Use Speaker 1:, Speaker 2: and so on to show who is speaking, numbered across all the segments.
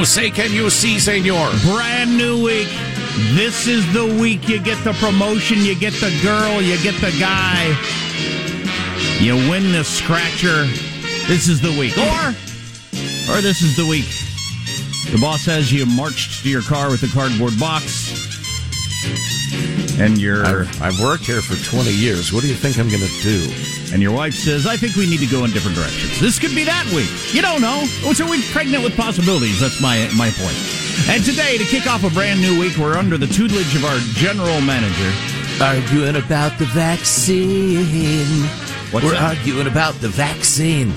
Speaker 1: Oh, say, can you see, senor?
Speaker 2: Brand new week. This is the week you get the promotion, you get the girl, you get the guy. You win the scratcher. This is the week. Or, or this is the week. The boss has you marched to your car with a cardboard box. And your
Speaker 1: I've, I've worked here for 20 years. What do you think I'm going to do?
Speaker 2: And your wife says, I think we need to go in different directions. This could be that week. You don't know. Oh, it's a week pregnant with possibilities. That's my my point. And today, to kick off a brand new week, we're under the tutelage of our general manager.
Speaker 3: arguing about the vaccine.
Speaker 2: What's
Speaker 3: We're
Speaker 2: that?
Speaker 3: arguing about the vaccine.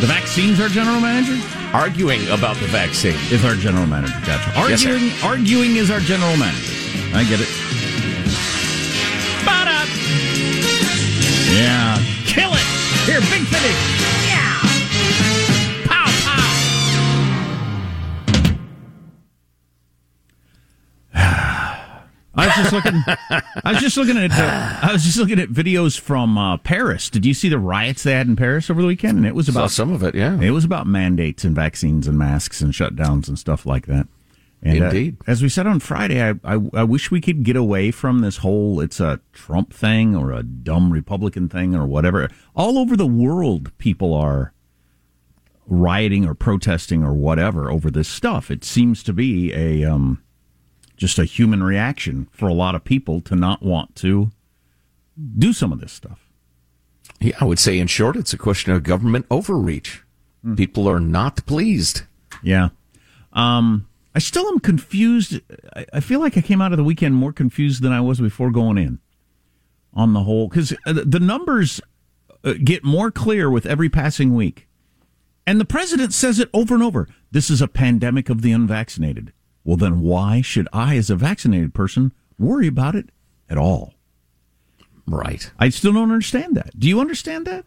Speaker 2: The vaccine's our general manager?
Speaker 3: Arguing about the vaccine.
Speaker 2: Is our general manager. Gotcha.
Speaker 3: Yes.
Speaker 2: Arguing, arguing is our general manager. I get it. Yeah. Kill it! Here, big finish! Yeah! Pow, pow! I was just looking. I was just looking at. Uh, I was just looking at videos from uh, Paris. Did you see the riots they had in Paris over the weekend? And it was
Speaker 1: Saw
Speaker 2: about
Speaker 1: some of it, yeah.
Speaker 2: it was about mandates and vaccines and masks and shutdowns and stuff like that. And, uh,
Speaker 1: Indeed.
Speaker 2: as we said on Friday, I, I I wish we could get away from this whole it's a Trump thing or a dumb Republican thing or whatever. All over the world, people are rioting or protesting or whatever over this stuff. It seems to be a um, just a human reaction for a lot of people to not want to do some of this stuff.
Speaker 3: Yeah, I would say, in short, it's a question of government overreach. People are not pleased.
Speaker 2: Yeah. Um, I still am confused. I, I feel like I came out of the weekend more confused than I was before going in on the whole, because the numbers uh, get more clear with every passing week. And the president says it over and over. This is a pandemic of the unvaccinated. Well, then why should I, as a vaccinated person, worry about it at all?
Speaker 3: Right.
Speaker 2: I still don't understand that. Do you understand that?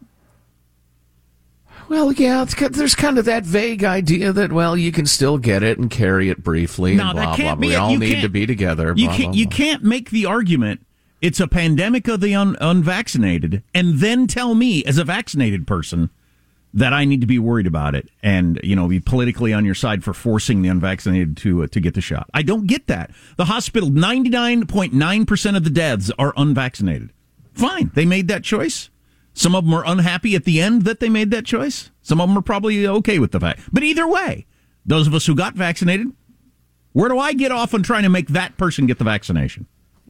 Speaker 3: Well, yeah, it's, there's kind of that vague idea that, well, you can still get it and carry it briefly.
Speaker 2: No,
Speaker 3: and
Speaker 2: that can't
Speaker 3: blah,
Speaker 2: be
Speaker 3: We
Speaker 2: it.
Speaker 3: all
Speaker 2: You
Speaker 3: need to be together.
Speaker 2: You
Speaker 3: blah,
Speaker 2: can't
Speaker 3: blah,
Speaker 2: you
Speaker 3: blah.
Speaker 2: can't make the argument it's a pandemic of the un- unvaccinated and then tell me as a vaccinated person that I need to be worried about it and you know be politically on your side for forcing the unvaccinated to uh, to get the shot. I don't get that. The hospital 99.9% of the deaths are unvaccinated. Fine. They made that choice. Some of them are unhappy at the end that they made that choice. Some of them are probably okay with the fact. But either way, those of us who got vaccinated, where do I get off on trying to make that person get the vaccination?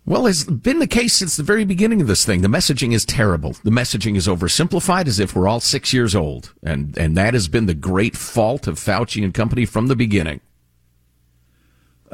Speaker 3: Well, it's been the case since the very beginning of this thing. The messaging is terrible. The messaging is oversimplified as if we're all six years old. And, and that has been the great fault of Fauci and company from the beginning.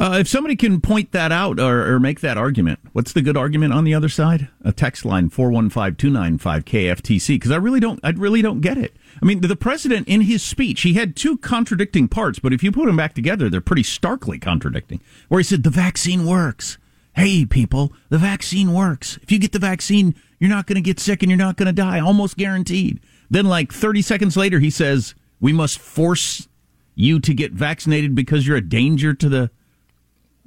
Speaker 2: Uh, if somebody can point that out or, or make that argument, what's the good argument on the other side? A text line 415-295-KFTC because I really don't I really don't get it. I mean, the president in his speech, he had two contradicting parts, but if you put them back together, they're pretty starkly contradicting. Where he said the vaccine works. Hey people, the vaccine works. If you get the vaccine, you're not going to get sick and you're not going to die, almost guaranteed. Then like 30 seconds later he says, "We must force you to get vaccinated because you're a danger to the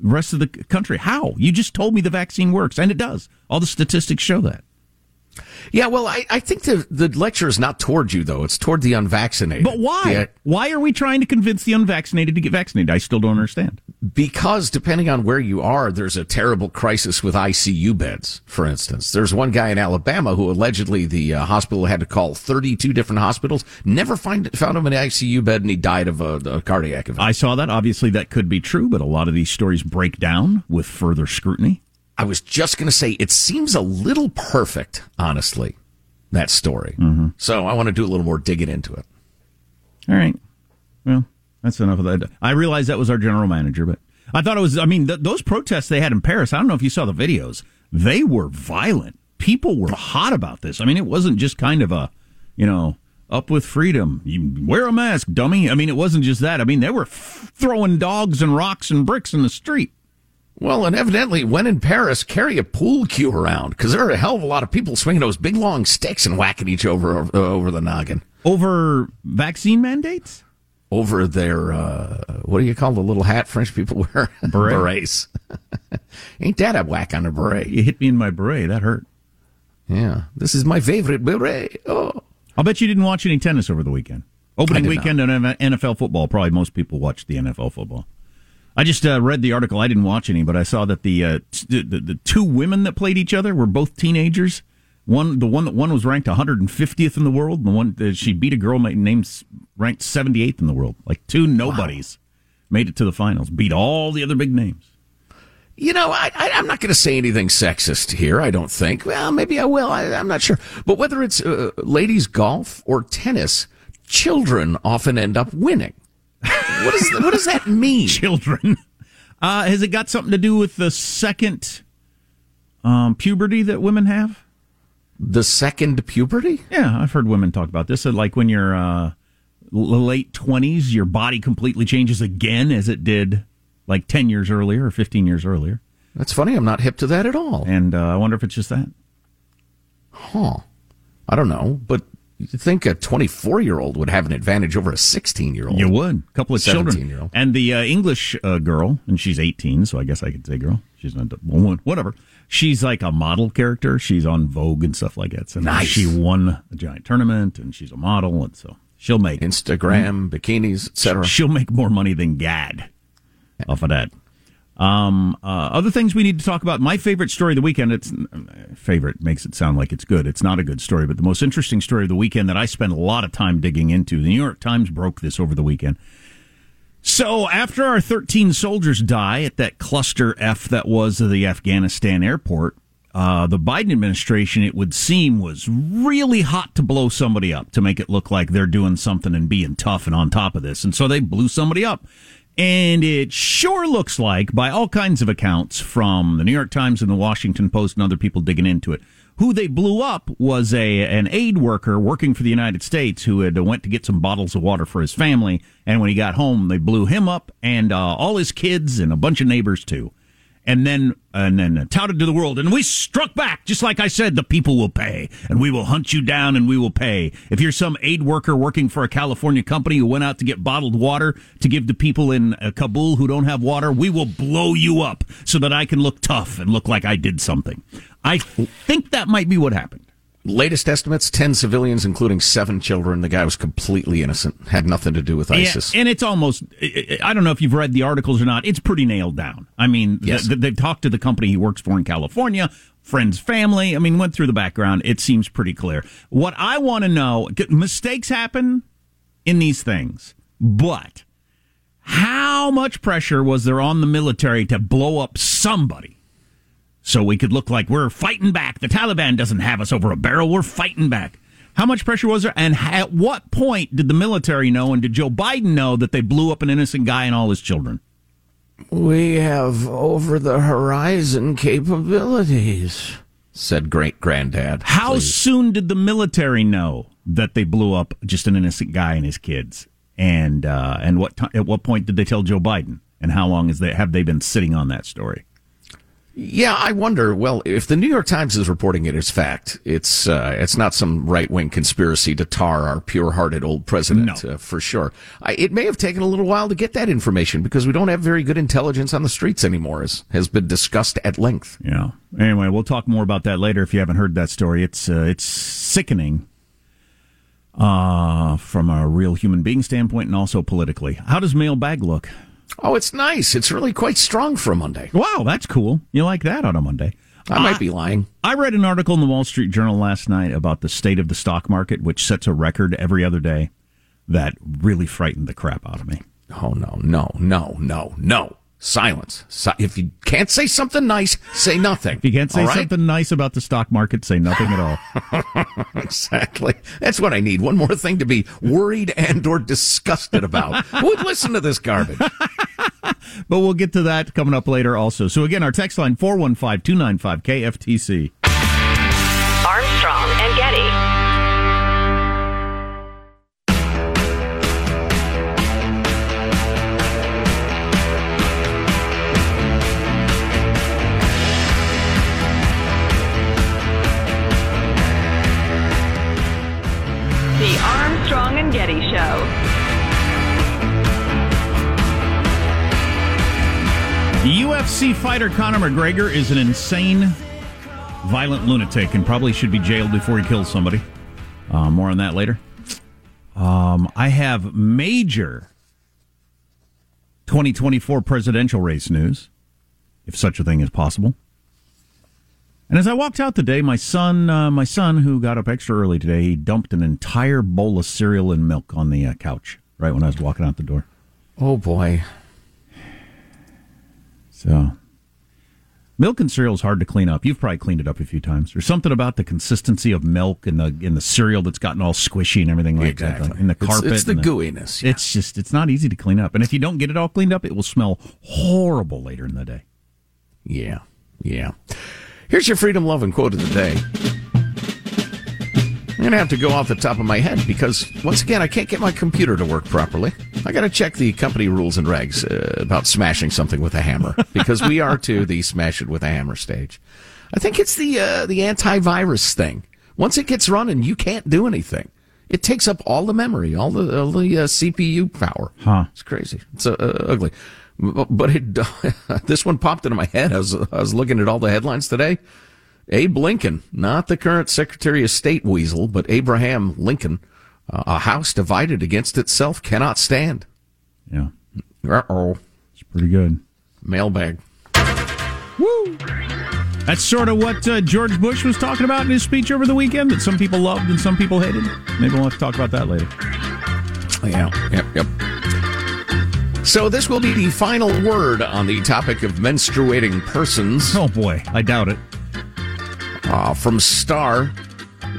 Speaker 2: rest of the country. How? You just told me the vaccine works, and it does. All the statistics show that.
Speaker 3: Yeah, well, I, I think the, the lecture is not toward you, though. It's toward the unvaccinated.
Speaker 2: But why?
Speaker 3: Yeah,
Speaker 2: Why are we trying to convince the unvaccinated to get vaccinated? I still don't understand.
Speaker 3: because depending on where you are, there's a terrible crisis with ICU beds, for instance. There's one guy in Alabama who allegedly the uh, hospital had to call 32 different hospitals, never find, found him in an ICU bed, and he died of a, a cardiac event.
Speaker 2: I saw that. Obviously, that could be true, but a lot of these stories break down with further scrutiny.
Speaker 3: I was just going to say, it seems a little perfect, honestly, that story.
Speaker 2: Mm-hmm.
Speaker 3: So I want to do a little more digging into it.
Speaker 2: All right. Well, that's enough of that. I realize that was our general manager, but I thought it was. I mean, th- those protests they had in Paris. I don't know if you saw the videos. They were violent. People were hot about this. I mean, it wasn't just kind of a, you know, up with freedom. You wear a mask, dummy. I mean, it wasn't just that. I mean, they were f- throwing dogs and rocks and bricks in the street.
Speaker 3: Well, and evidently, when in Paris, carry a pool cue around because there are a hell of a lot of people swinging those big long sticks and whacking each over over, over the noggin.
Speaker 2: over vaccine mandates.
Speaker 3: over their uh, what do you call the little hat French people wear?
Speaker 2: Beret.
Speaker 3: Berets. Ain't that a whack on a beret?
Speaker 2: You hit me in my beret. That hurt.
Speaker 3: Yeah, this is my favorite beret. Oh,
Speaker 2: I'll bet you didn't watch any tennis over the weekend. Opening weekend in NFL football. Probably most people watched the NFL football. I just uh, read the article. I didn't watch any, but I saw that the, uh, the the two women that played each other were both teenagers. One, the one that one was ranked 150th in the world. And the one that she beat a girl named ranked 78th in the world. Like two nobodies wow. made it to the finals, beat all the other big names.
Speaker 3: You know, I, am not going to say anything sexist here. I don't think. Well, maybe I will. I, am not sure. But whether it's uh, ladies golf or tennis, children often end up winning. What, is, what does that mean?
Speaker 2: Children. Uh, has it got something to do with the second um, puberty that women have?
Speaker 3: The second puberty?
Speaker 2: Yeah, I've heard women talk about this. Like when you're uh, late 20s, your body completely changes again as it did like 10 years earlier or 15 years earlier.
Speaker 3: That's funny. I'm not hip to that at all.
Speaker 2: And uh, I wonder if it's just that.
Speaker 3: Huh. I don't know. But you think a 24 year old would have an advantage over a 16 year old?
Speaker 2: You would. A couple of children. And the uh, English uh, girl, and she's 18, so I guess I could say girl. She's not a woman, whatever. She's like a model character. She's on Vogue and stuff like that. So
Speaker 3: nice.
Speaker 2: she won a giant tournament, and she's a model, and so she'll make
Speaker 3: Instagram, bikinis, etc.
Speaker 2: She'll make more money than Gad off of that. Um, uh, other things we need to talk about. My favorite story of the weekend. It's favorite makes it sound like it's good. It's not a good story, but the most interesting story of the weekend that I spent a lot of time digging into. The New York Times broke this over the weekend. So after our 13 soldiers die at that cluster F that was the Afghanistan airport, uh, the Biden administration, it would seem, was really hot to blow somebody up to make it look like they're doing something and being tough and on top of this. And so they blew somebody up. And it sure looks like, by all kinds of accounts from the New York Times and the Washington Post and other people digging into it, who they blew up was a an aid worker working for the United States who had went to get some bottles of water for his family, and when he got home, they blew him up and uh, all his kids and a bunch of neighbors too and then and then touted to the world. And we struck back, just like I said. The people will pay, and we will hunt you down, and we will pay. If you're some aid worker working for a California company who went out to get bottled water to give to people in uh, Kabul who don't have water, we will blow you up so that I can look tough and look like I did something. I think that might be what happened.
Speaker 3: Latest estimates 10 civilians, including seven children. The guy was completely innocent, had nothing to do with ISIS.
Speaker 2: Yeah, and it's almost, I don't know if you've read the articles or not, it's pretty nailed down. I mean,
Speaker 3: yes.
Speaker 2: they've talked to the company he works for in California, friends, family. I mean, went through the background. It seems pretty clear. What I want to know mistakes happen in these things, but how much pressure was there on the military to blow up somebody? So we could look like we're fighting back. The Taliban doesn't have us over a barrel. We're fighting back. How much pressure was there? And at what point did the military know and did Joe Biden know that they blew up an innocent guy and all his children?
Speaker 3: We have over the horizon capabilities, said great granddad.
Speaker 2: How please. soon did the military know that they blew up just an innocent guy and his kids? And uh, and what t- at what point did they tell Joe Biden? And how long is they have they been sitting on that story?
Speaker 3: Yeah, I wonder. Well, if the New York Times is reporting it as fact, it's uh, it's not some right wing conspiracy to tar our pure hearted old president
Speaker 2: no.
Speaker 3: uh, for sure. I, it may have taken a little while to get that information because we don't have very good intelligence on the streets anymore, as has been discussed at length.
Speaker 2: Yeah. Anyway, we'll talk more about that later. If you haven't heard that story, it's uh, it's sickening uh, from a real human being standpoint and also politically. How does mailbag look?
Speaker 3: Oh, it's nice. It's really quite strong for a Monday.
Speaker 2: Wow, that's cool. You like that on a Monday?
Speaker 3: I might be lying.
Speaker 2: I read an article in the Wall Street Journal last night about the state of the stock market, which sets a record every other day. That really frightened the crap out of me.
Speaker 3: Oh, no, no, no, no, no. Silence. Si- if you can't say something nice, say nothing.
Speaker 2: If you can't say right? something nice about the stock market, say nothing at all.
Speaker 3: exactly. That's what I need. One more thing to be worried and or disgusted about. Who would listen to this garbage?
Speaker 2: but we'll get to that coming up later also. So again, our text line 415-295-KFTC.
Speaker 4: Armstrong
Speaker 2: UFC fighter Conor McGregor is an insane, violent lunatic and probably should be jailed before he kills somebody. Uh, more on that later. Um, I have major 2024 presidential race news, if such a thing is possible. And as I walked out today, my son, uh, my son, who got up extra early today, he dumped an entire bowl of cereal and milk on the uh, couch right when I was walking out the door.
Speaker 3: Oh boy.
Speaker 2: So, milk and cereal is hard to clean up. You've probably cleaned it up a few times. There's something about the consistency of milk and the in the cereal that's gotten all squishy and everything like
Speaker 3: Exactly.
Speaker 2: that. In the
Speaker 3: It's-
Speaker 2: carpet,
Speaker 3: it's the
Speaker 2: and
Speaker 3: gooiness, yeah.
Speaker 2: It's just it's not easy to clean up. And if you don't get it all cleaned up, it will smell horrible later in the day.
Speaker 3: Yeah. Yeah. Here's your freedom loving quote of the day. I'm going to have to go off the top of my head because, once again, I can't get my computer to work properly. I got to check the company rules and regs uh, about smashing something with a hammer because we are to the smash it with a hammer stage. I think it's the uh, the antivirus thing. Once it gets running, you can't do anything. It takes up all the memory, all the, all the uh, CPU power.
Speaker 2: Huh.
Speaker 3: It's crazy. It's uh, ugly. But it, this one popped into my head. I was, I was looking at all the headlines today. Abe Lincoln, not the current Secretary of State weasel, but Abraham Lincoln, uh, a house divided against itself cannot stand.
Speaker 2: Yeah,
Speaker 3: Uh-oh.
Speaker 2: it's pretty good.
Speaker 3: Mailbag. Woo!
Speaker 2: That's sort of what uh, George Bush was talking about in his speech over the weekend that some people loved and some people hated. Maybe we'll have to talk about that later.
Speaker 3: Yeah. Yep. Yep. So this will be the final word on the topic of menstruating persons.
Speaker 2: Oh boy, I doubt it.
Speaker 3: Uh, from Star,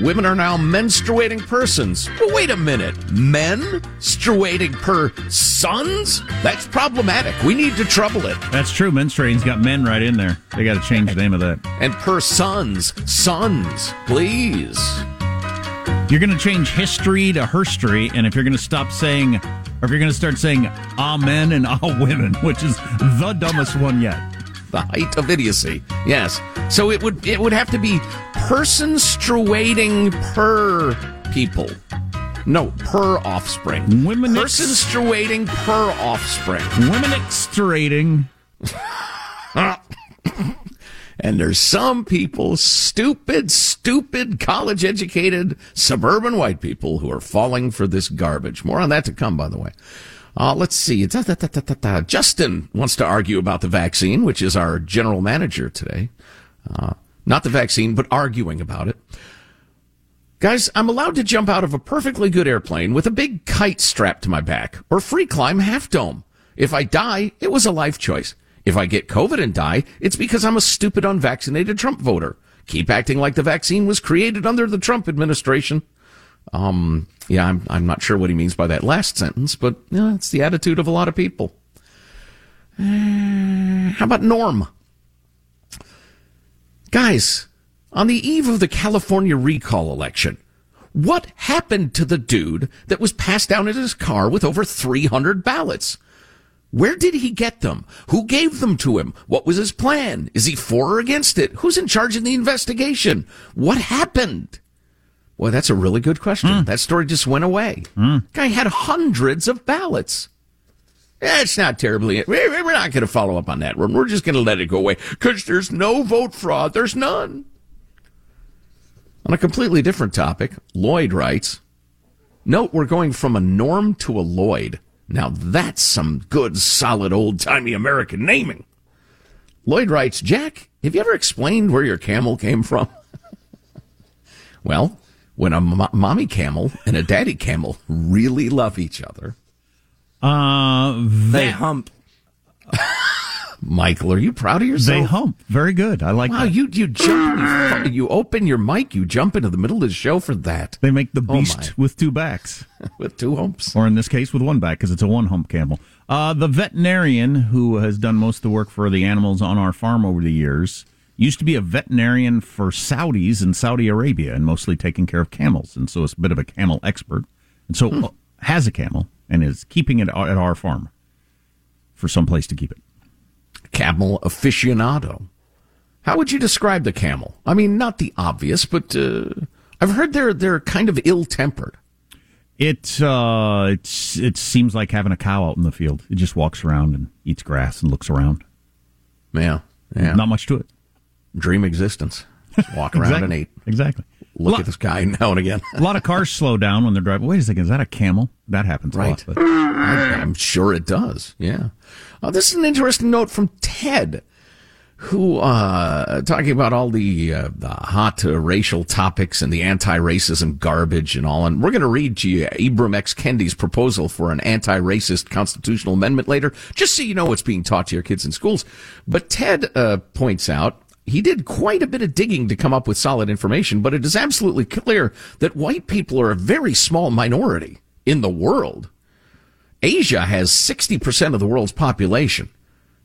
Speaker 3: women are now menstruating persons. Well, wait a minute. Men menstruating per sons? That's problematic. We need to trouble it.
Speaker 2: That's true. Menstruating's got men right in there. They got to change the name of that.
Speaker 3: And per sons, sons, please.
Speaker 2: You're going to change history to herstory, and if you're going to stop saying, or if you're going to start saying amen and ah women, which is the dumbest one yet.
Speaker 3: The height of idiocy. Yes. So it would it would have to be person struating per people. No, per offspring.
Speaker 2: Women
Speaker 3: person struating per offspring.
Speaker 2: Women extrading.
Speaker 3: And there's some people, stupid, stupid, college educated, suburban white people who are falling for this garbage. More on that to come, by the way. Uh, let's see. Da, da, da. Justin wants to argue about the vaccine, which is our general manager today. Uh, not the vaccine, but arguing about it. Guys, I'm allowed to jump out of a perfectly good airplane with a big kite strapped to my back or free climb half dome. If I die, it was a life choice. If I get COVID and die, it's because I'm a stupid unvaccinated Trump voter. Keep acting like the vaccine was created under the Trump administration. Um, yeah, I'm, I'm not sure what he means by that last sentence, but yeah, it's the attitude of a lot of people. Uh, how about Norm? Guys, on the eve of the California recall election, what happened to the dude that was passed down in his car with over 300 ballots? Where did he get them? Who gave them to him? What was his plan? Is he for or against it? Who's in charge of the investigation? What happened? Boy, that's a really good question. Hmm. That story just went away. Hmm. Guy had hundreds of ballots. It's not terribly. we- We're not going to follow up on that one. We're just going to let it go away because there's no vote fraud. There's none. On a completely different topic, Lloyd writes Note we're going from a Norm to a Lloyd. Now that's some good, solid, old timey American naming. Lloyd writes Jack, have you ever explained where your camel came from? well, when a mo- mommy camel and a daddy camel really love each other,
Speaker 2: Uh,
Speaker 5: They
Speaker 2: they,
Speaker 5: hump.
Speaker 3: Michael, are you proud of yourself?
Speaker 2: they hump. Very good. I like
Speaker 3: Wow,
Speaker 2: that.
Speaker 3: you you jump, you, you open your mic, you jump into the middle of the show for that
Speaker 2: They make the
Speaker 3: Oh,
Speaker 2: beast
Speaker 3: my.
Speaker 2: with two backs,
Speaker 3: with two humps.
Speaker 2: or in this case, with one back, because it's a one hump camel. Uh, the veterinarian who has done most of the work for the animals on our farm over the years used to be a veterinarian for Saudis in Saudi Arabia and mostly taking care of camels, and so is a bit of a camel expert, and so uh, has a camel and is keeping it at our farm for some place to keep it.
Speaker 3: Camel aficionado. How would you describe the camel? I mean, not the obvious, but uh, I've heard they're they're kind of ill tempered.
Speaker 2: It uh, it's it seems like having a cow out in the field. It just walks around and eats grass and looks around.
Speaker 3: Yeah. Yeah.
Speaker 2: Not much to it.
Speaker 3: Dream existence. Just walk around
Speaker 2: exactly.
Speaker 3: and eat.
Speaker 2: Exactly.
Speaker 3: Look
Speaker 2: Lot-
Speaker 3: at the sky now and again.
Speaker 2: A lot of cars slow down when they're driving. Wait a second, is that a camel? That happens a
Speaker 3: Right.
Speaker 2: lot. But
Speaker 3: I, I'm sure it does. Yeah. Uh, this is an interesting note from Ted, who uh, talking about all the, uh, the hot uh, racial topics and the anti-racism garbage and all. And we're going to read to you Ibram X. Kendi's proposal for an anti-racist constitutional amendment later, just so you know what's being taught to your kids in schools. But Ted uh, points out. He did quite a bit of digging to come up with solid information, but it is absolutely clear that white people are a very small minority in the world. Asia has 60% of the world's population.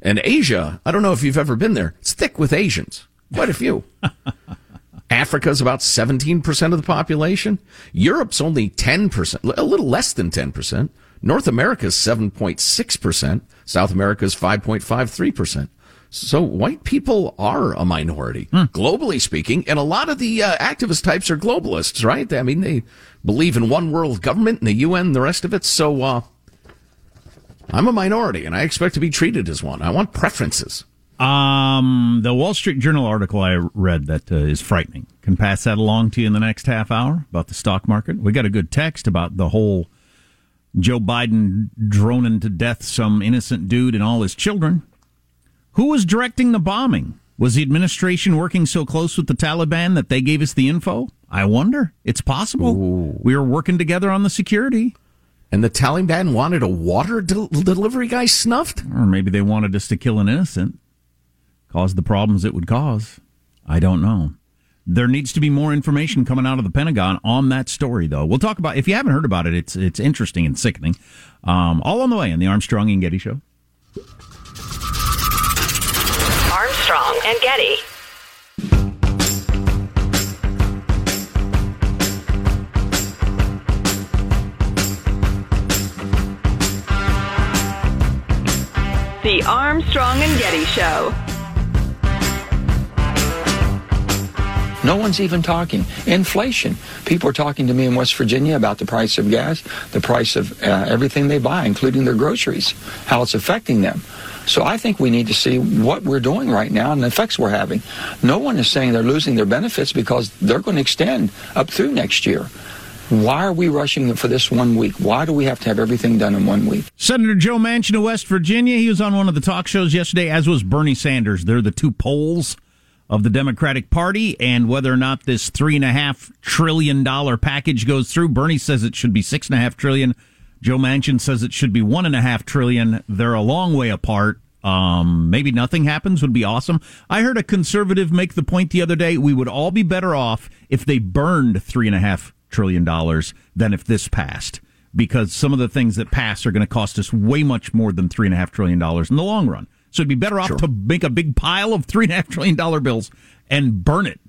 Speaker 3: And Asia, I don't know if you've ever been there, it's thick with Asians. Quite a few. Africa's about 17% of the population. Europe's only 10%, a little less than 10%. North America's 7.6%. South America's 5.53%. So white people are a minority, globally speaking, and a lot of the uh, activist types are globalists, right? I mean, they believe in one world government and the UN and the rest of it. So, uh, I'm a minority and I expect to be treated as one. I want preferences.
Speaker 2: um, the Wall Street Journal article I read that uh, is frightening. Can pass that along to you in the next half hour about the stock market. We got a good text about the whole Joe Biden droning to death some innocent dude and all his children. Who was directing the bombing? Was the administration working so close with the Taliban that they gave us the info? I wonder. It's possible. We were working together on the security.
Speaker 3: And the Taliban wanted a water del- delivery guy snuffed?
Speaker 2: Or maybe they wanted us to kill an innocent, cause the problems it would cause. I don't know. There needs to be more information coming out of the Pentagon on that story, though. We'll talk about if you haven't heard about it. It's it's interesting and sickening. Um, all on the way in the Armstrong and Getty Show.
Speaker 4: And Getty. The Armstrong and Getty Show.
Speaker 5: No one's even talking. Inflation. People are talking to me in West Virginia about the price of gas, the price of uh, everything they buy, including their groceries, how it's affecting them. So I think we need to see what we're doing right now and the effects we're having. No one is saying they're losing their benefits because they're going to extend up through next year. Why are we rushing for this one week? Why do we have to have everything done in one week?
Speaker 2: Senator Joe Manchin of West Virginia. He was on one of the talk shows yesterday, as was Bernie Sanders. They're the two poles of the Democratic Party, and whether or not this three and a half trillion dollar package goes through, Bernie says it should be six and a half trillion. Joe Manchin says it should be one and a half trillion. They're a long way apart. Um, maybe nothing happens would be awesome. I heard a conservative make the point the other day: we would all be better off if they burned three and a half trillion dollars than if this passed, because some of the things that pass are going to cost us way much more than three and a half trillion dollars in the long run. So it'd be better off to make a big pile of three and a half trillion dollar bills and burn it.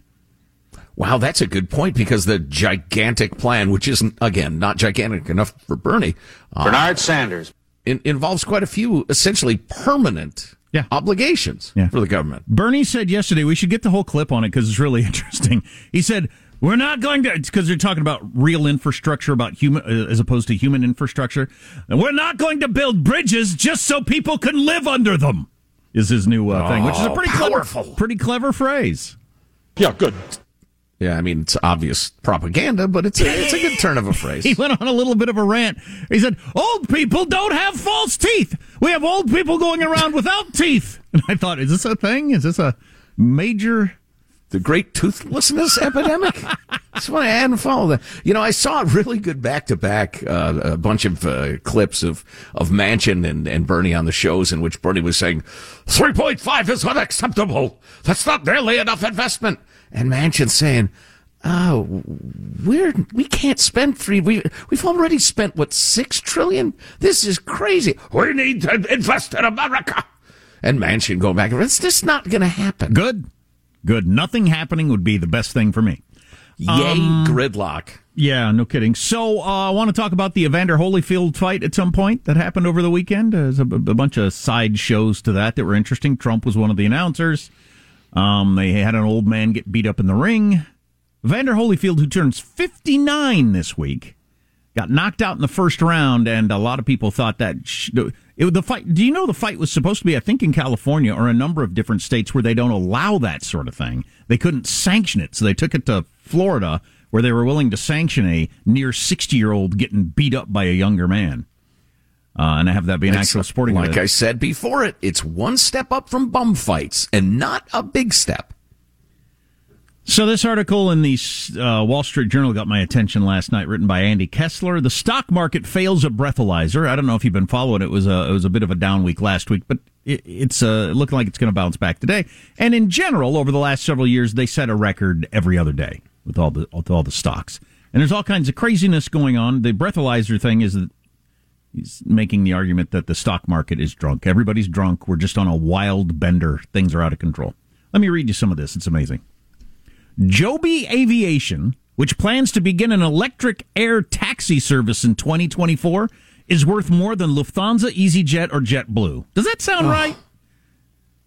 Speaker 3: Wow, that's a good point because the gigantic plan, which isn't, again, not gigantic enough for Bernie, uh,
Speaker 6: Bernard Sanders.
Speaker 3: in, involves quite a few essentially permanent
Speaker 2: Yeah.
Speaker 3: obligations
Speaker 2: Yeah.
Speaker 3: for the government.
Speaker 2: Bernie said yesterday, we should get the whole clip on it because it's really interesting. He said, we're not going to, because they're talking about real infrastructure, about human, uh, as opposed to human infrastructure. And we're not going to build bridges just so people can live under them, is his new uh, thing, which is a
Speaker 3: Oh,
Speaker 2: pretty
Speaker 3: powerful.
Speaker 2: clever, pretty clever phrase.
Speaker 6: Yeah, good.
Speaker 3: Yeah, I mean, it's obvious propaganda, but it's a, it's a good turn of a phrase.
Speaker 2: He went on a little bit of a rant. He said, old people don't have false teeth. We have old people going around without teeth. And I thought, is this a thing? Is this a major
Speaker 3: the great toothlessness epidemic. That's why I hadn't followed that. You know, I saw a really good back to back a bunch of uh, clips of of Manchin and, and Bernie on the shows in which Bernie was saying three point five is unacceptable. That's not nearly enough investment, and Manchin saying. Oh, we're we can't spend three. We we've already spent what six trillion. This is crazy. We need to invest in America. And Manchin going back. It's just not going to happen.
Speaker 2: Good. Good. Nothing happening would be the best thing for me.
Speaker 3: Yay, gridlock.
Speaker 2: Yeah, no kidding. So uh, I want to talk about the Evander Holyfield fight at some point that happened over the weekend. There's a, a bunch of side shows to that that were interesting. Trump was one of the announcers. Um, they had an old man get beat up in the ring. Vander Holyfield, who turns 59 this week, got knocked out in the first round, and a lot of people thought that sh- it, the fight. Do you know the fight was supposed to be? I think in California or a number of different states where they don't allow that sort of thing. They couldn't sanction it, so they took it to Florida, where they were willing to sanction a near sixty year old getting beat up by a younger man. Uh, and I have that be an
Speaker 3: It's,
Speaker 2: actual sporting
Speaker 3: Like
Speaker 2: event.
Speaker 3: I said before, it it's one step up from bum fights, and not a big step.
Speaker 2: So this article in the uh, Wall Street Journal got my attention last night, written by Andy Kessler. The stock market fails a breathalyzer. I don't know if you've been following it. It was a it was a bit of a down week last week, but it, it's uh, looking like it's going to bounce back today. And in general, over the last several years, they set a record every other day with all the with all the stocks. And there's all kinds of craziness going on. The breathalyzer thing is that he's making the argument that the stock market is drunk. Everybody's drunk. We're just on a wild bender. Things are out of control. Let me read you some of this. It's amazing. Joby Aviation, which plans to begin an electric air taxi service in 2024, is worth more than Lufthansa, EasyJet, or JetBlue. Does that sound right?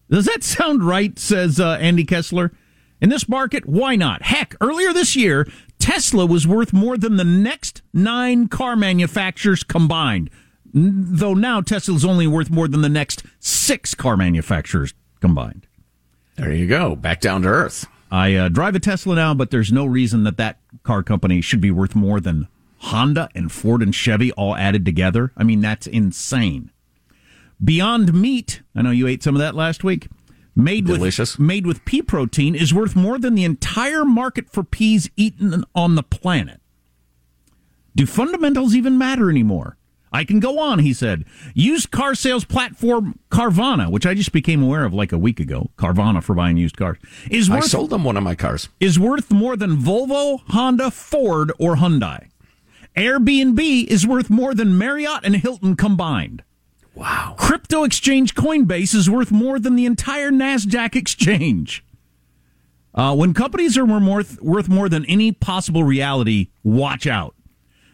Speaker 2: Does that sound right? Says uh, Andy Kessler. In this market, why not? Heck, earlier this year, Tesla was worth more than the next nine car manufacturers combined. Though now Tesla's only worth more than the next six car manufacturers combined.
Speaker 3: There you go, back down to earth.
Speaker 2: I uh, drive a Tesla now, but there's no reason that that car company should be worth more than Honda and Ford and Chevy all added together. I mean, that's insane. Beyond Meat, I know you ate some of that last week. Made
Speaker 3: Delicious.
Speaker 2: with made with pea protein is worth more than the entire market for peas eaten on the planet. Do fundamentals even matter anymore? I can go on, he said. Used car sales platform Carvana, which I just became aware of like a week ago, Carvana for buying used cars, is worth I
Speaker 3: sold them one of my cars.
Speaker 2: is worth more than Volvo, Honda, Ford, or Hyundai. Airbnb is worth more than Marriott and Hilton combined.
Speaker 3: Wow.
Speaker 2: Crypto exchange Coinbase is worth more than the entire NASDAQ exchange. Uh, when companies are more, worth more than any possible reality, watch out.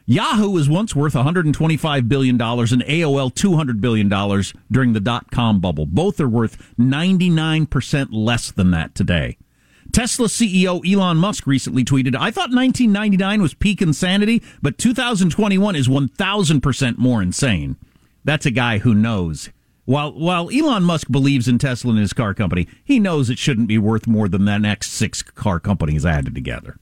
Speaker 2: Yahoo was once worth $125 billion and AOL $200 billion during the dot com bubble. Both are worth 99% less than that today. Tesla CEO Elon Musk recently tweeted, I thought 1999 was peak insanity, but 2021 is 1000% more insane. That's a guy who knows. While, while Elon Musk believes in Tesla and his car company, he knows it shouldn't be worth more than the next six car companies added together.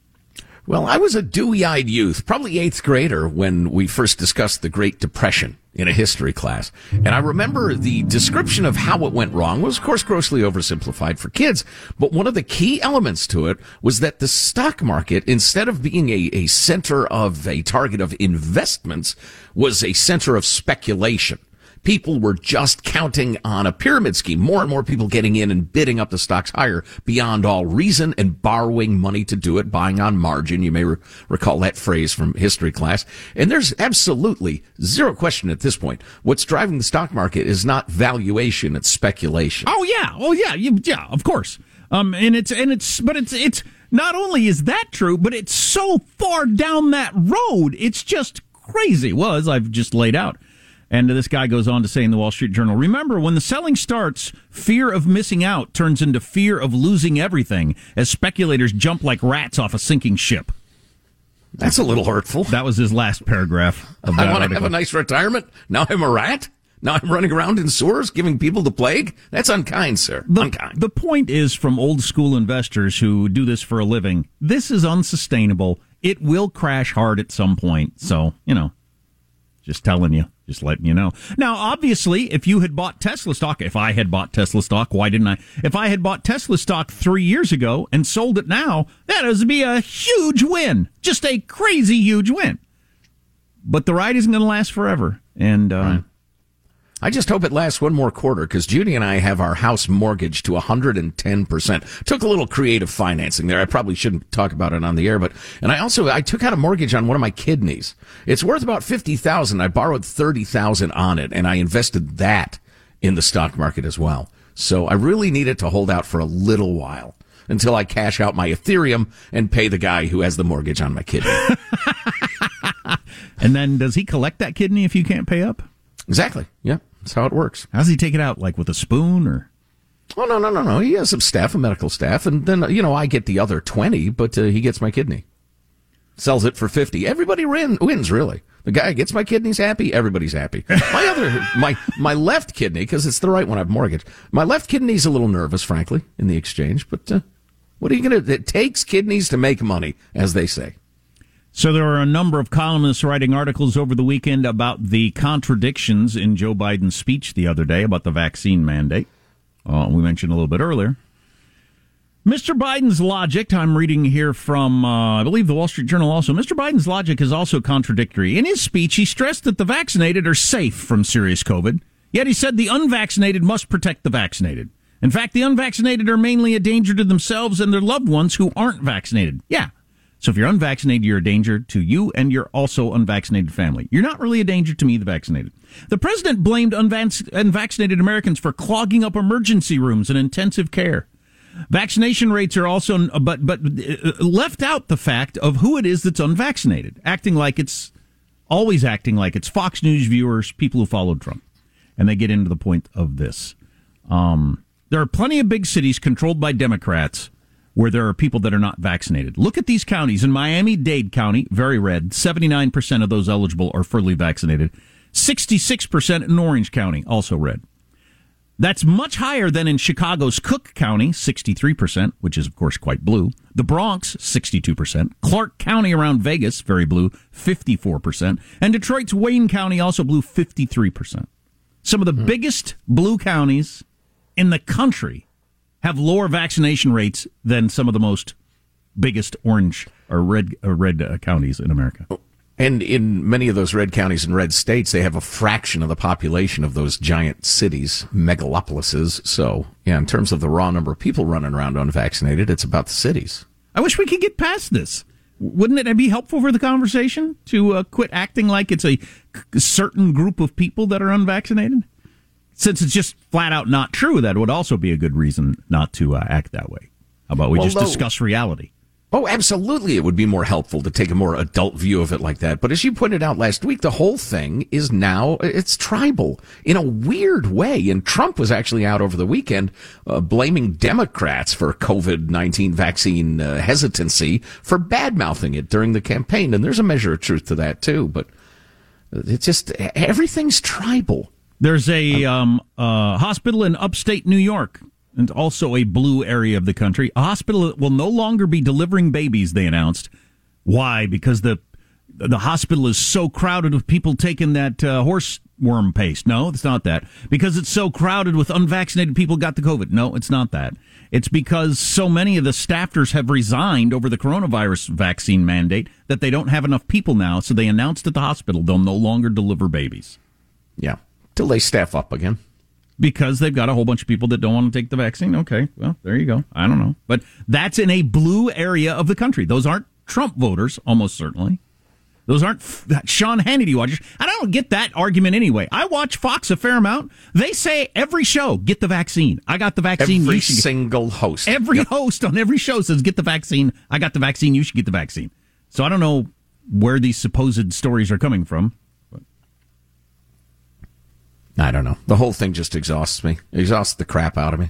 Speaker 3: Well, I was a dewy-eyed youth, probably eighth grader, when we first discussed the Great Depression in a history class. And I remember the description of how it went wrong was, of course, grossly oversimplified for kids. But one of the key elements to it was that the stock market, instead of being a, a center of a target of investments, was a center of speculation people were just counting on a pyramid scheme. More and more people getting in and bidding up the stocks higher beyond all reason and borrowing money to do it, buying on margin. You may re- recall that phrase from history class. And there's absolutely zero question at this point. What's driving the stock market is not valuation, it's speculation.
Speaker 2: Oh yeah, oh yeah, you, yeah, of course. Um, and it's and it's but it's it's not only is that true, but it's so far down that road. It's just crazy. Well, as I've just laid out. And this guy goes on to say in the Wall Street Journal, remember when the selling starts, fear of missing out turns into fear of losing everything as speculators jump like rats off a sinking ship.
Speaker 3: That's a little hurtful.
Speaker 2: That was his last paragraph of that
Speaker 3: I want to have a nice retirement. Now I'm a rat. Now I'm running around in sewers giving people the plague. That's unkind, sir.
Speaker 2: The,
Speaker 3: unkind.
Speaker 2: the point is from old school investors who do this for a living, this is unsustainable. It will crash hard at some point. So, you know, just telling you, just letting you know. Now, obviously, if you had bought Tesla stock, if I had bought Tesla stock, why didn't I? If I had bought Tesla stock three years ago and sold it now, that would be a huge win. Just a crazy huge win. But the ride isn't going to last forever. And, uh,
Speaker 3: I just hope it lasts one more quarter because Judy and I have our house mortgaged to 110%. Took a little creative financing there. I probably shouldn't talk about it on the air, but, and I also, I took out a mortgage on one of my kidneys. It's worth about 50,000. I borrowed 30,000 on it and I invested that in the stock market as well. So I really need it to hold out for a little while until I cash out my Ethereum and pay the guy who has the mortgage on my kidney.
Speaker 2: and then does he collect that kidney if you can't pay up?
Speaker 3: exactly. Yeah. That's how it works.
Speaker 2: How's he take it out? Like with a spoon or?
Speaker 3: Oh no no no no! He has some staff, a medical staff, and then you know I get the other twenty, but uh, he gets my kidney. sells it for 50. Everybody win, wins, really. The guy gets my kidneys happy, everybody's happy. My other, my, my left kidney, because it's the right one I've mortgaged, my left kidney's a little nervous, frankly, in the exchange, but uh, what are you going to, it takes kidneys to make money, as they say.
Speaker 2: So there are a number of columnists writing articles over the weekend about the contradictions in Joe Biden's speech the other day about the vaccine mandate. Uh, we mentioned a little bit earlier. Mr. Biden's logic, I'm reading here from, uh, I believe, the Wall Street Journal also. Mr. Biden's logic is also contradictory. In his speech, he stressed that the vaccinated are safe from serious COVID, yet he said the unvaccinated must protect the vaccinated. In fact, the unvaccinated are mainly a danger to themselves and their loved ones who aren't vaccinated. Yeah. So if you're unvaccinated, you're a danger to you and your also unvaccinated family. You're not really a danger to me, the vaccinated. The president blamed unvac- unvaccinated Americans for clogging up emergency rooms and intensive care. Vaccination rates are also, but but uh, left out the fact of who it is that's unvaccinated, acting like it's always acting like it's Fox News viewers, people who followed Trump, and they get into the point of this. Um, there are plenty of big cities controlled by Democrats where there are people that are not vaccinated. Look at these counties. In Miami Dade County, very red, 79% of those eligible are fully vaccinated. 66% in Orange County, also red. That's much higher than in Chicago's Cook County, 63%, which is, of course, quite blue. The Bronx, 62%. Clark County around Vegas, very blue, 54%. And Detroit's Wayne County, also blue, 53%. Some of the hmm. biggest blue counties in the country have lower vaccination rates than some of the most biggest orange or red, or red uh, counties in America.
Speaker 3: And in many of those red counties and red states, they have a fraction of the population of those giant cities, megalopolises. So, yeah, in terms of the raw number of people running around unvaccinated, it's about the cities.
Speaker 2: I wish we could get past this. Wouldn't it be helpful for the conversation to uh, quit acting like it's a certain group of people that are unvaccinated? Since it's just flat out not true, that would also be a good reason not to uh, act that way. How about we well, just discuss reality?
Speaker 3: Oh, absolutely. It would be more helpful to take a more adult view of it like that. But as you pointed out last week, the whole thing is now, it's tribal in a weird way. And Trump was actually out over the weekend uh, blaming Democrats for COVID-19 vaccine uh, hesitancy for bad mouthing it during the campaign. And there's a measure of truth to that too. But it's just, everything's tribal.
Speaker 2: There's a um, uh, hospital in upstate New York and also a blue area of the country. A hospital will no longer be delivering babies, they announced. Why? Because the the hospital is so crowded with people taking that uh, horse worm paste. No, it's not that. Because it's so crowded with unvaccinated people got the COVID. No, it's not that. It's because so many of the staffers have resigned over the coronavirus vaccine mandate that they don't have enough people now. So they announced at the hospital they'll no longer deliver babies.
Speaker 3: Yeah. Till they staff up again
Speaker 2: because they've got a whole bunch of people that don't want to take the vaccine. Okay, well, there you go. I don't know. But that's in a blue area of the country. Those aren't Trump voters, almost certainly. Those aren't Sean Hannity watchers. And I don't get that argument anyway. I watch Fox a fair amount. They say every show, get the vaccine. I got the vaccine.
Speaker 3: Every single host.
Speaker 2: Every yep. host on every show says, get the vaccine. I got the vaccine. You should get the vaccine. So I don't know where these supposed stories are coming from.
Speaker 3: I don't know. The whole thing just exhausts me. exhausts the crap out of me.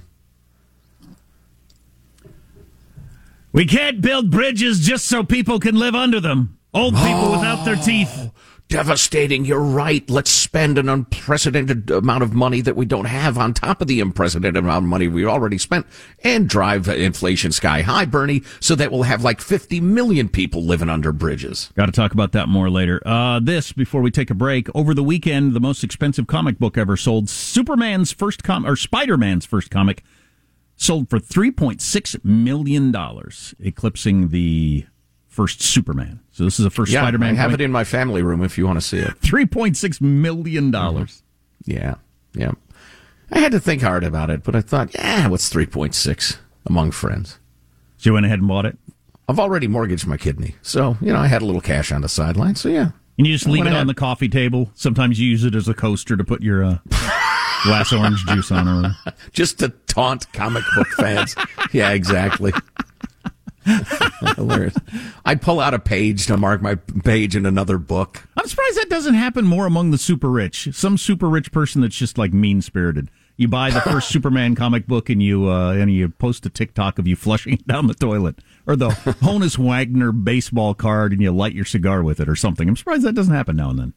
Speaker 2: We can't build bridges just so people can live under them. Old people oh, without their teeth
Speaker 3: devastating. You're right. Let's spend an unprecedented amount of money that we don't have on top of the unprecedented amount of money we already spent and drive inflation sky high, Bernie, so that we'll have like 50 million people living under bridges.
Speaker 2: Got to talk about that more later. Uh, this, before we take a break, over the weekend, the most expensive comic book ever sold, Superman's first com, or Spider-Man's first comic, sold for $3.6 million, eclipsing the first Superman. So this is the first
Speaker 3: yeah,
Speaker 2: Spider-Man.
Speaker 3: I have it in my family room if you want to see it.
Speaker 2: Three point six million dollars.
Speaker 3: Mm-hmm. Yeah, yeah. I had to think hard about it, but I thought, yeah, what's three point six among friends?
Speaker 2: So you went ahead and bought it.
Speaker 3: I've already mortgaged my kidney, so you know I had a little cash on the sideline. So yeah,
Speaker 2: and you just leave it on the coffee table. Sometimes you use it as a coaster to put your uh, glass orange juice on, or
Speaker 3: just to taunt comic book fans. yeah, exactly. Hilarious. I'd pull out a page to mark my page in another book.
Speaker 2: I'm surprised that doesn't happen more among the super rich. Some super rich person that's just like mean spirited. You buy the first Superman comic book and you uh, and you post a TikTok of you flushing it down the toilet, or the Honus Wagner baseball card and you light your cigar with it, or something. I'm surprised that doesn't happen now and then.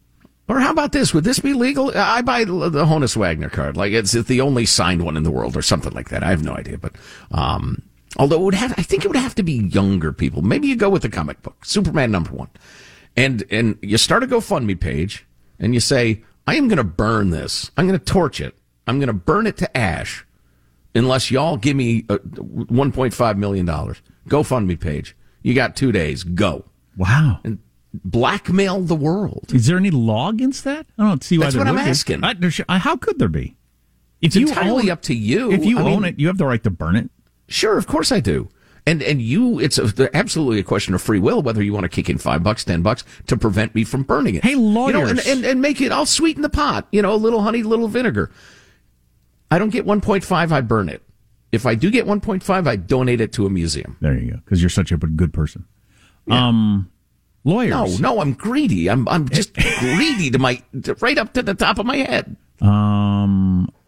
Speaker 3: Or how about this? Would this be legal? I buy the Honus Wagner card, like it's the only signed one in the world, or something like that. I have no idea, but um, although it would have, I think it would have to be younger people. Maybe you go with the comic book, Superman number one, and and you start a GoFundMe page, and you say, I am going to burn this. I'm going to torch it. I'm going to burn it to ash, unless y'all give me uh, 1.5 million dollars. GoFundMe page. You got two days. Go.
Speaker 2: Wow.
Speaker 3: And blackmail the world.
Speaker 2: Is there any law against that? I don't see why.
Speaker 3: That's what I'm asking.
Speaker 2: I- I- how could there be? If
Speaker 3: It's entirely
Speaker 2: own,
Speaker 3: up to you.
Speaker 2: If you
Speaker 3: I
Speaker 2: own
Speaker 3: mean-
Speaker 2: it, you have the right to burn it.
Speaker 3: Sure, of course I do. And and you, it's a, absolutely a question of free will whether you want to kick in five bucks, ten bucks to prevent me from burning it.
Speaker 2: Hey,
Speaker 3: you know, and,
Speaker 2: lawyers.
Speaker 3: and and make it. I'll sweeten the pot. You know, a little honey, a little vinegar. I don't get one point five. I burn it. If I do get one point five, I donate it to a museum.
Speaker 2: There you go. Because you're such a good person. Um, lawyers.
Speaker 3: No, no, I'm greedy. I'm I'm just greedy to my right up to the top of my head.
Speaker 2: Um.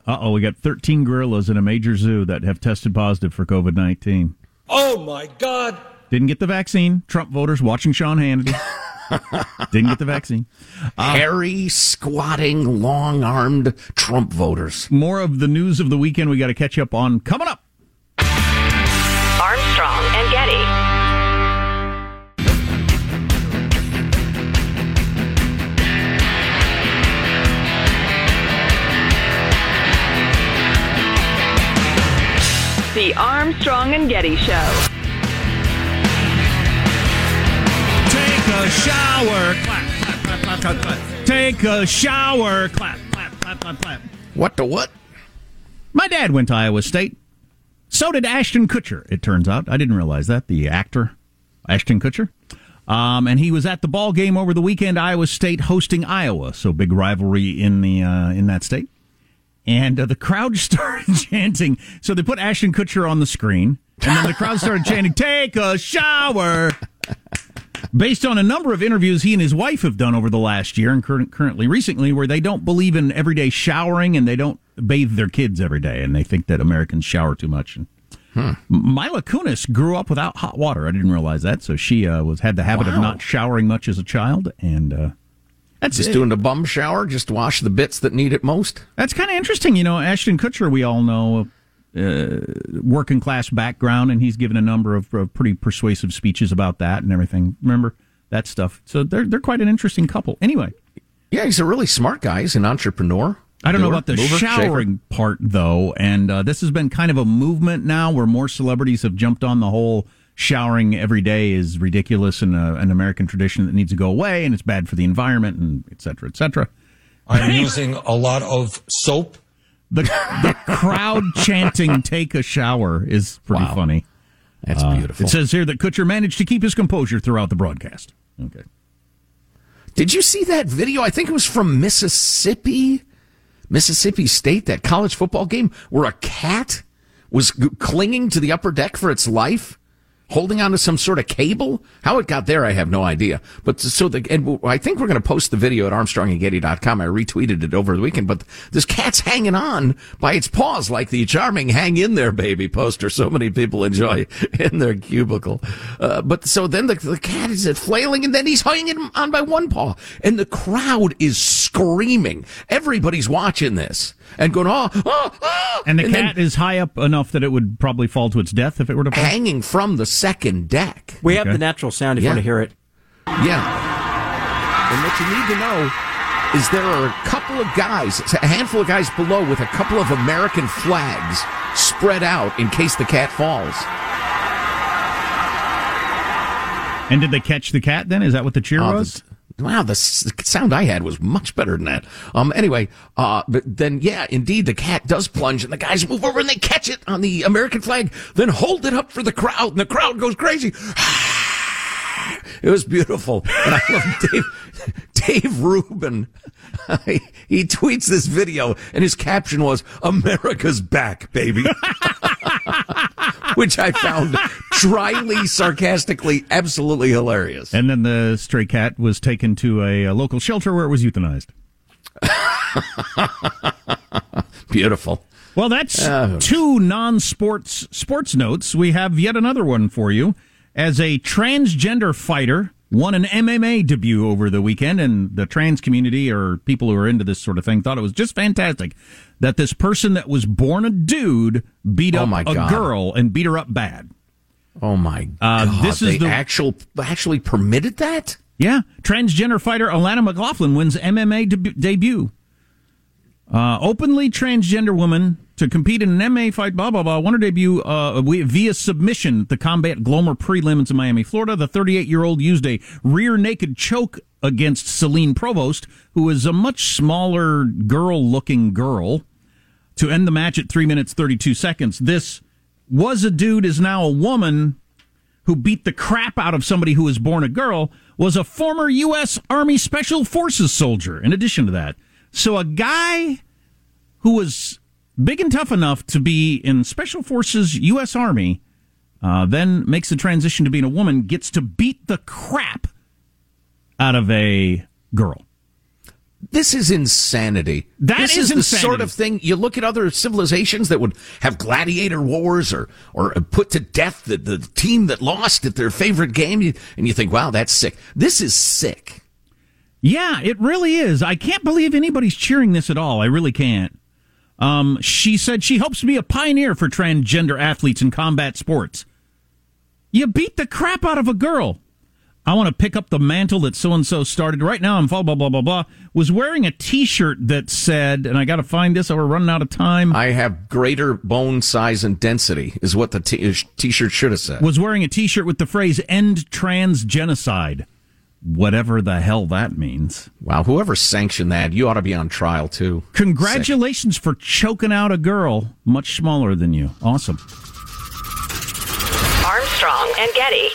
Speaker 2: Uh oh, we got 13 gorillas in a major zoo that have tested positive for COVID 19.
Speaker 6: Oh my God.
Speaker 2: Didn't get the vaccine. Trump voters watching Sean Hannity. Didn't get the vaccine.
Speaker 3: Hairy, squatting, long-armed Trump voters.
Speaker 2: More of the news of the weekend we got to catch up on coming up.
Speaker 4: The Armstrong and Getty Show.
Speaker 2: Take a shower. Clap, clap, clap, clap, clap, clap. Take a shower. Clap, clap, clap, clap, clap.
Speaker 3: What the what?
Speaker 2: My dad went to Iowa State. So did Ashton Kutcher, it turns out. I didn't realize that. The actor, Ashton Kutcher. Um, and he was at the ball game over the weekend, Iowa State hosting Iowa. So big rivalry in the uh, in that state. And uh, the crowd started chanting. So they put Ashton Kutcher on the screen, and then the crowd started chanting, "Take a shower." Based on a number of interviews he and his wife have done over the last year and current, currently recently, where they don't believe in everyday showering and they don't bathe their kids every day, and they think that Americans shower too much. And Mila Kunis grew up without hot water. I didn't realize that, so she uh, was had the habit of not showering much as a child, and uh, that's
Speaker 3: Just
Speaker 2: it.
Speaker 3: doing the bum shower, just wash the bits that need it most.
Speaker 2: That's kind of interesting. You know, Ashton Kutcher, we all know, uh, working class background, and he's given a number of uh, pretty persuasive speeches about that and everything. Remember that stuff? So they're they're quite an interesting couple. Anyway,
Speaker 3: Yeah, he's a really smart guy. He's an entrepreneur.
Speaker 2: I don't know about the
Speaker 3: mover,
Speaker 2: showering part though, and uh, this has been kind of a movement now where more celebrities have jumped on the whole showering every day is ridiculous and uh, an American tradition that needs to go away, and it's bad for the environment, and et cetera, et cetera.
Speaker 6: I'm using a lot of soap.
Speaker 2: The, the crowd chanting "Take a shower" is pretty
Speaker 3: Wow.
Speaker 2: funny.
Speaker 3: That's
Speaker 2: Uh,
Speaker 3: beautiful.
Speaker 2: It says here that Kutcher managed to keep his composure throughout the broadcast. Okay.
Speaker 3: Did you see that video? I think it was from Mississippi, Mississippi State, that college football game where a cat was clinging to the upper deck for its life, holding onto some sort of cable. How it got there, I have no idea. But so the, and I think we're going to post the video at armstrongandgetty.com. I retweeted it over the weekend, but this cat's hanging on by its paws like the charming hang in there baby poster so many people enjoy in their cubicle. Uh, but so then the, the cat is flailing and then he's hanging on by one paw and the crowd is screaming. Everybody's watching this and going, oh, oh, oh.
Speaker 2: And the
Speaker 3: then
Speaker 2: cat is high up enough that it would probably fall to its death if it were to fall.
Speaker 3: hanging from the second deck.
Speaker 7: We have the natural sound if
Speaker 3: Yeah.
Speaker 7: you want to hear it.
Speaker 3: Yeah. And what you need to know is there are a couple of guys, a handful of guys below with a couple of American flags spread out in case the cat falls.
Speaker 2: And did they catch the cat then? Is that what the cheer
Speaker 3: Uh,
Speaker 2: was?
Speaker 3: the- wow, the sound I had was much better than that. Um, anyway, uh, but then, yeah, indeed, the cat does plunge, and the guys move over and they catch it on the American flag, then hold it up for the crowd, and the crowd goes crazy. It was beautiful, and I love Dave. Dave Rubin. he tweets this video, and his caption was "America's back, baby," which I found dryly, sarcastically, absolutely hilarious.
Speaker 2: And then the stray cat was taken to a, a local shelter where it was euthanized.
Speaker 3: Beautiful.
Speaker 2: Well, that's
Speaker 3: Uh,
Speaker 2: two non-sports sports notes. We have yet another one for you. As a transgender fighter, won an MMA debut over the weekend, and the trans community or people who are into this sort of thing thought it was just fantastic that this person that was born a dude beat
Speaker 3: Oh
Speaker 2: up a
Speaker 3: God.
Speaker 2: girl and beat her up bad.
Speaker 3: Oh my
Speaker 2: Uh,
Speaker 3: god!
Speaker 2: this is
Speaker 3: they
Speaker 2: the-
Speaker 3: actual actually permitted that.
Speaker 2: Yeah, transgender fighter Alana McLaughlin wins MMA deb- debut. Uh, openly transgender woman to compete in an MMA fight, blah, blah, blah. Won her debut uh, via submission at the Combate Global prelims in Miami, Florida. The 38 year old used a rear naked choke against Celine Provost, who is a much smaller girl looking girl, to end the match at 3 minutes 32 seconds. This was a dude, is now a woman who beat the crap out of somebody who was born a girl was a former U.S. Army Special Forces soldier, in addition to that. So a guy who was big and tough enough to be in Special Forces U.S. Army uh, then makes the transition to being a woman, gets to beat the crap out of a girl.
Speaker 3: This is insanity.
Speaker 2: That
Speaker 3: this
Speaker 2: is
Speaker 3: is the sort of thing you look at other civilizations that would have gladiator wars or or put to death the, the team that lost at their favorite game, and you think, wow, that's sick. This is sick.
Speaker 2: Yeah, it really is. I can't believe anybody's cheering this at all. I really can't. Um, she said she hopes to be a pioneer for transgender athletes in combat sports. You beat the crap out of a girl. I want to pick up the mantle that so and so started. Right now, I'm blah, blah, blah, blah, blah. Was wearing a t shirt that said, and I got to find this, or we're running out of time.
Speaker 3: I have greater bone size and density, is what the t- t-shirt should have said.
Speaker 2: was wearing a t shirt with the phrase end trans genocide. Whatever the hell that means.
Speaker 3: Wow, whoever sanctioned that, you ought to be on trial too.
Speaker 2: Congratulations for choking out a girl much smaller than you. Awesome.
Speaker 4: Armstrong and Getty.